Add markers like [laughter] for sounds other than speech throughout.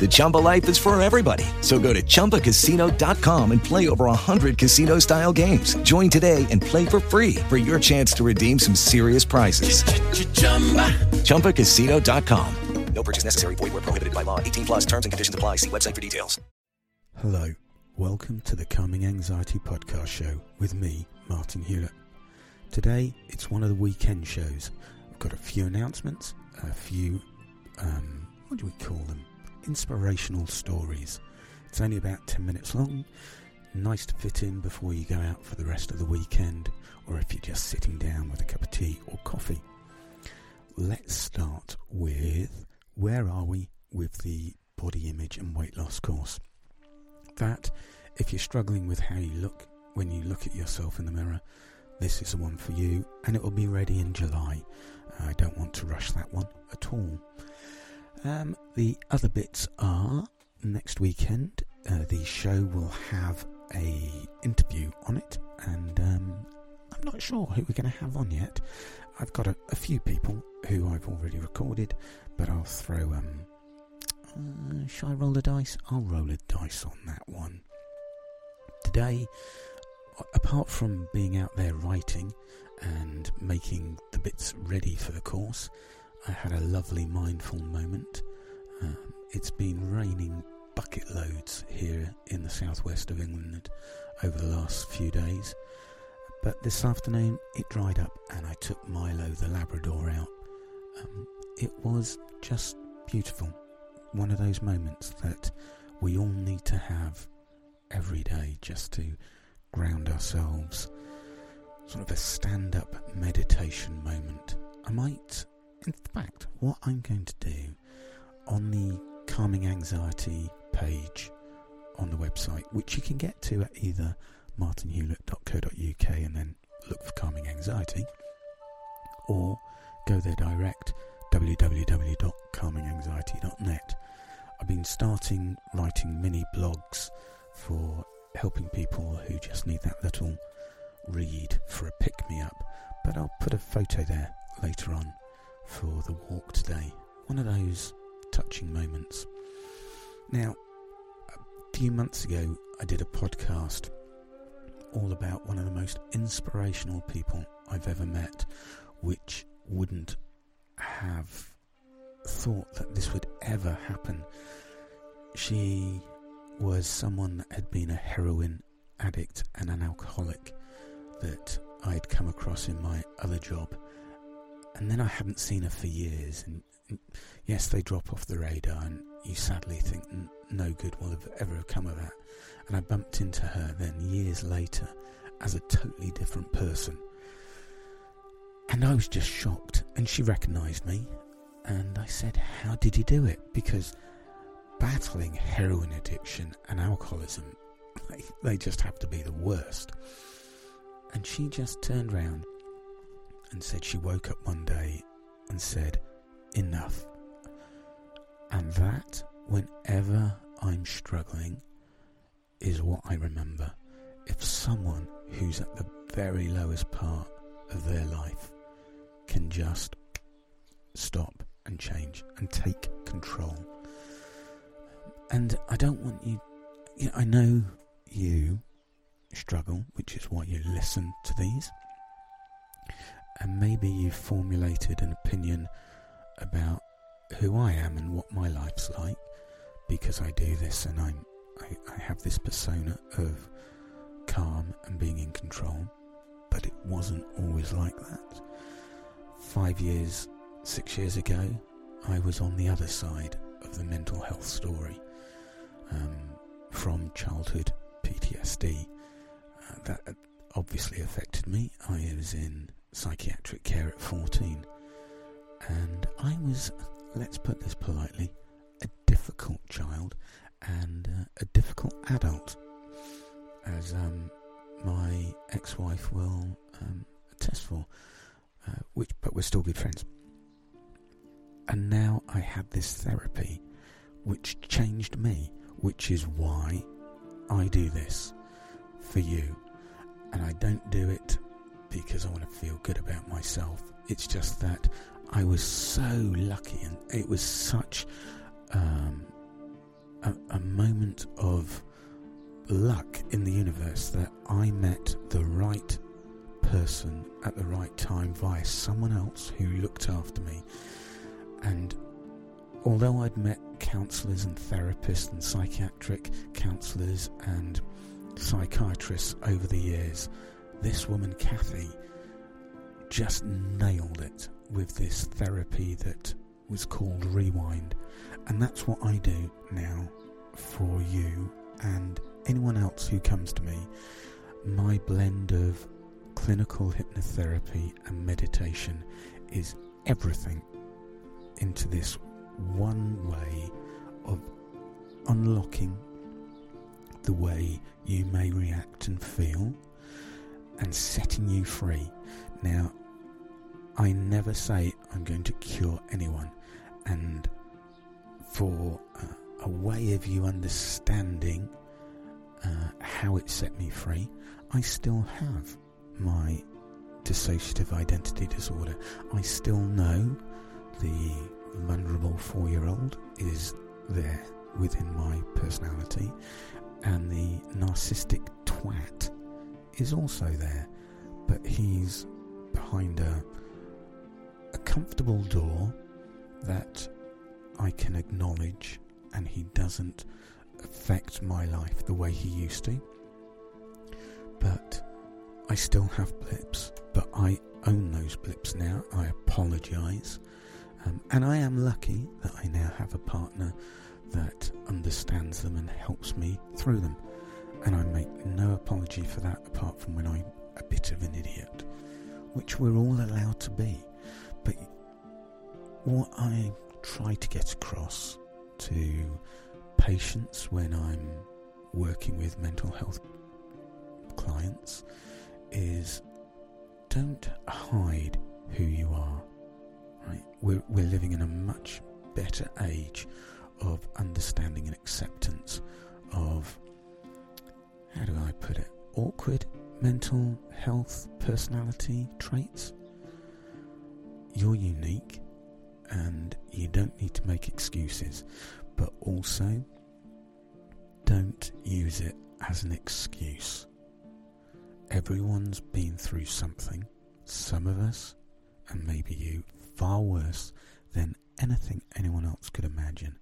The Chumba life is for everybody. So go to ChumbaCasino.com and play over 100 casino style games. Join today and play for free for your chance to redeem some serious prizes. ChumbaCasino.com. No purchase necessary. Void where prohibited by law. 18 plus terms and conditions apply. See website for details. Hello. Welcome to the Calming Anxiety Podcast Show with me, Martin Hewlett. Today, it's one of the weekend shows. I've got a few announcements, a few, um, what do we call them? Inspirational stories. It's only about 10 minutes long. Nice to fit in before you go out for the rest of the weekend, or if you're just sitting down with a cup of tea or coffee. Let's start with where are we with the body image and weight loss course? That, if you're struggling with how you look when you look at yourself in the mirror, this is the one for you, and it will be ready in July. I don't want to rush that one at all. Um, the other bits are next weekend. Uh, the show will have a interview on it, and um, I'm not sure who we're going to have on yet. I've got a, a, few people who I've already recorded, but I'll throw. Um, uh, shall I roll the dice? I'll roll a dice on that one. Today, apart from being out there writing and making the bits ready for the course, I had a lovely mindful moment. Um, it's been raining bucket loads here in the southwest of England over the last few days. But this afternoon it dried up and I took Milo the Labrador out. Um, it was just beautiful. One of those moments that we all need to have every day just to ground ourselves. Sort of a stand up meditation moment. I might, in fact, what I'm going to do on the Calming Anxiety page on the website, which you can get to at either martinhewlett.co.uk and then look for Calming Anxiety, or go there direct www.calminganxiety.net. I've been starting writing mini blogs for helping people who just need that little read for a pick me up, but I'll put a photo there later on for the walk today. One of those touching moments. Now, a few months ago, I did a podcast all about one of the most inspirational people I've ever met, which wouldn't have thought that this would ever happen. She was someone that had been a heroin addict and an alcoholic that I'd come across in my other job. And then I hadn't seen her for years. And, and yes, they drop off the radar, and you sadly think no good will have ever have come of that. And I bumped into her then years later as a totally different person. And I was just shocked, and she recognised me. And I said, How did you do it? Because battling heroin addiction and alcoholism, [laughs] they, they just have to be the worst. And she just turned round and said she woke up one day and said, Enough. And that, whenever I'm struggling, is what I remember. If someone who's at the very lowest part of their life can just stop and change and take control. And I don't want you, you know, I know you struggle, which is why you listen to these. And maybe you've formulated an opinion about who I am and what my life's like because I do this and I'm I, I have this persona of calm and being in control, but it wasn't always like that. Five years, six years ago, I was on the other side of the mental health story um, from childhood PTSD. Uh, that obviously affected me. I was in psychiatric care at 14, and I was, let's put this politely, a difficult child and uh, a difficult adult, as um, my ex-wife will um, attest for. Uh, which, but we're still good friends. And now I had this therapy, which changed me, which is why I do this for you. And I don't do it because I want to feel good about myself. It's just that I was so lucky, and it was such um, a, a moment of luck in the universe that I met the right person at the right time via someone else who looked after me. And although I'd met counsellors and therapists and psychiatric counsellors and psychiatrists over the years, this woman, Kathy, just nailed it with this therapy that was called Rewind. And that's what I do now for you and anyone else who comes to me. My blend of clinical hypnotherapy and meditation is everything into this one way of unlocking the way you may react and feel and setting you free. Now, I never say I'm going to cure anyone, and for uh, a way of you understanding uh, how it set me free, I still have my dissociative identity disorder. I still know the vulnerable four year old is there within my personality, and the narcissistic twat is also there, but he's behind a, a comfortable door that I can acknowledge, and he doesn't affect my life the way he used to. But I still have blips, but I own those blips now. I apologise. Um, and I am lucky that I now have a partner that understands them and helps me through them. And I make no apology for that apart from when I'm a bit of an idiot, which we're all allowed to be. But what I try to get across to patients when I'm working with mental health clients is don't hide who you are. Right? We're, we're living in a much better age of understanding and acceptance of, how do I put it, awkward mental health personality traits. You're unique and you don't need to make excuses, but also don't use it as an excuse. Everyone's been through something, some of us, and maybe you, far worse than anything anyone else could imagine.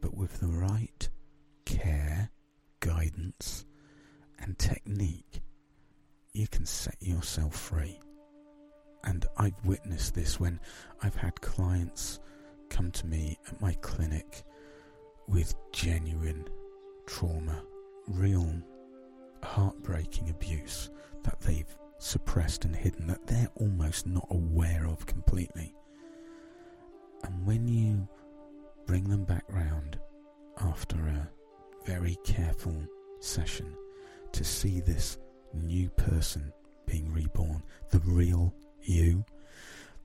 But with the right care, guidance, and technique, you can set yourself free. And I've witnessed this when I've had clients come to me at my clinic with genuine trauma, real heartbreaking abuse that they've suppressed and hidden, that they're almost not aware of completely. And when you bring them back round after a very careful session to see this new person being reborn, the real you,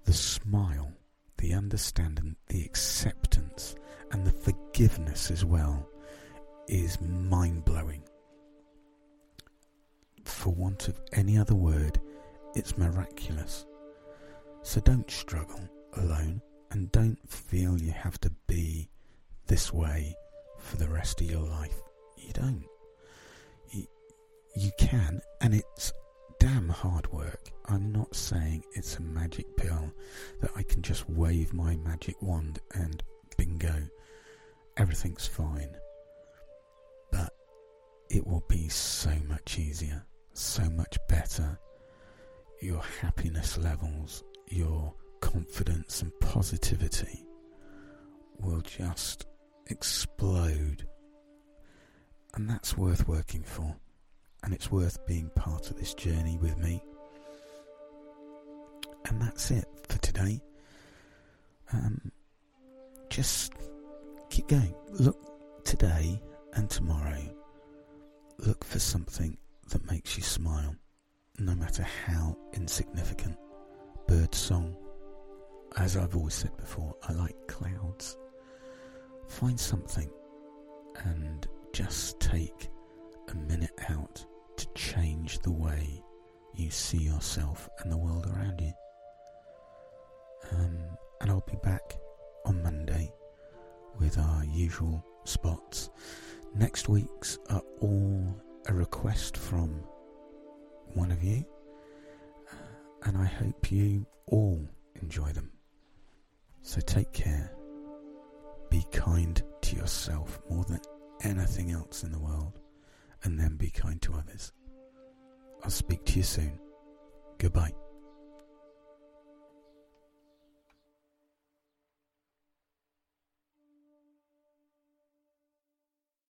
the smile, the understanding, the acceptance, and the forgiveness as well is mind blowing for want of any other word, it's miraculous. So don't struggle alone and don't feel you have to be this way for the rest of your life. You don't. You, you can, and it's damn hard work. I'm not saying it's a magic pill that I can just wave my magic wand and bingo, everything's fine. But it will be so much easier so much better. Your happiness levels, your confidence and positivity will just explode. And that's worth working for. And it's worth being part of this journey with me. And that's it for today. Um, just keep going. Look today and tomorrow. Look for something that makes you smile, no matter how insignificant. Bird song. As I've always said before, I like clouds. Find something and just take a minute out to change the way you see yourself and the world around you. Um, and I'll be back on Monday with our usual spots. Next week's are all a request from one of you, uh, and I hope you all enjoy them. So take care. Be kind to yourself more than anything else in the world, and then be kind to others. I'll speak to you soon. Goodbye.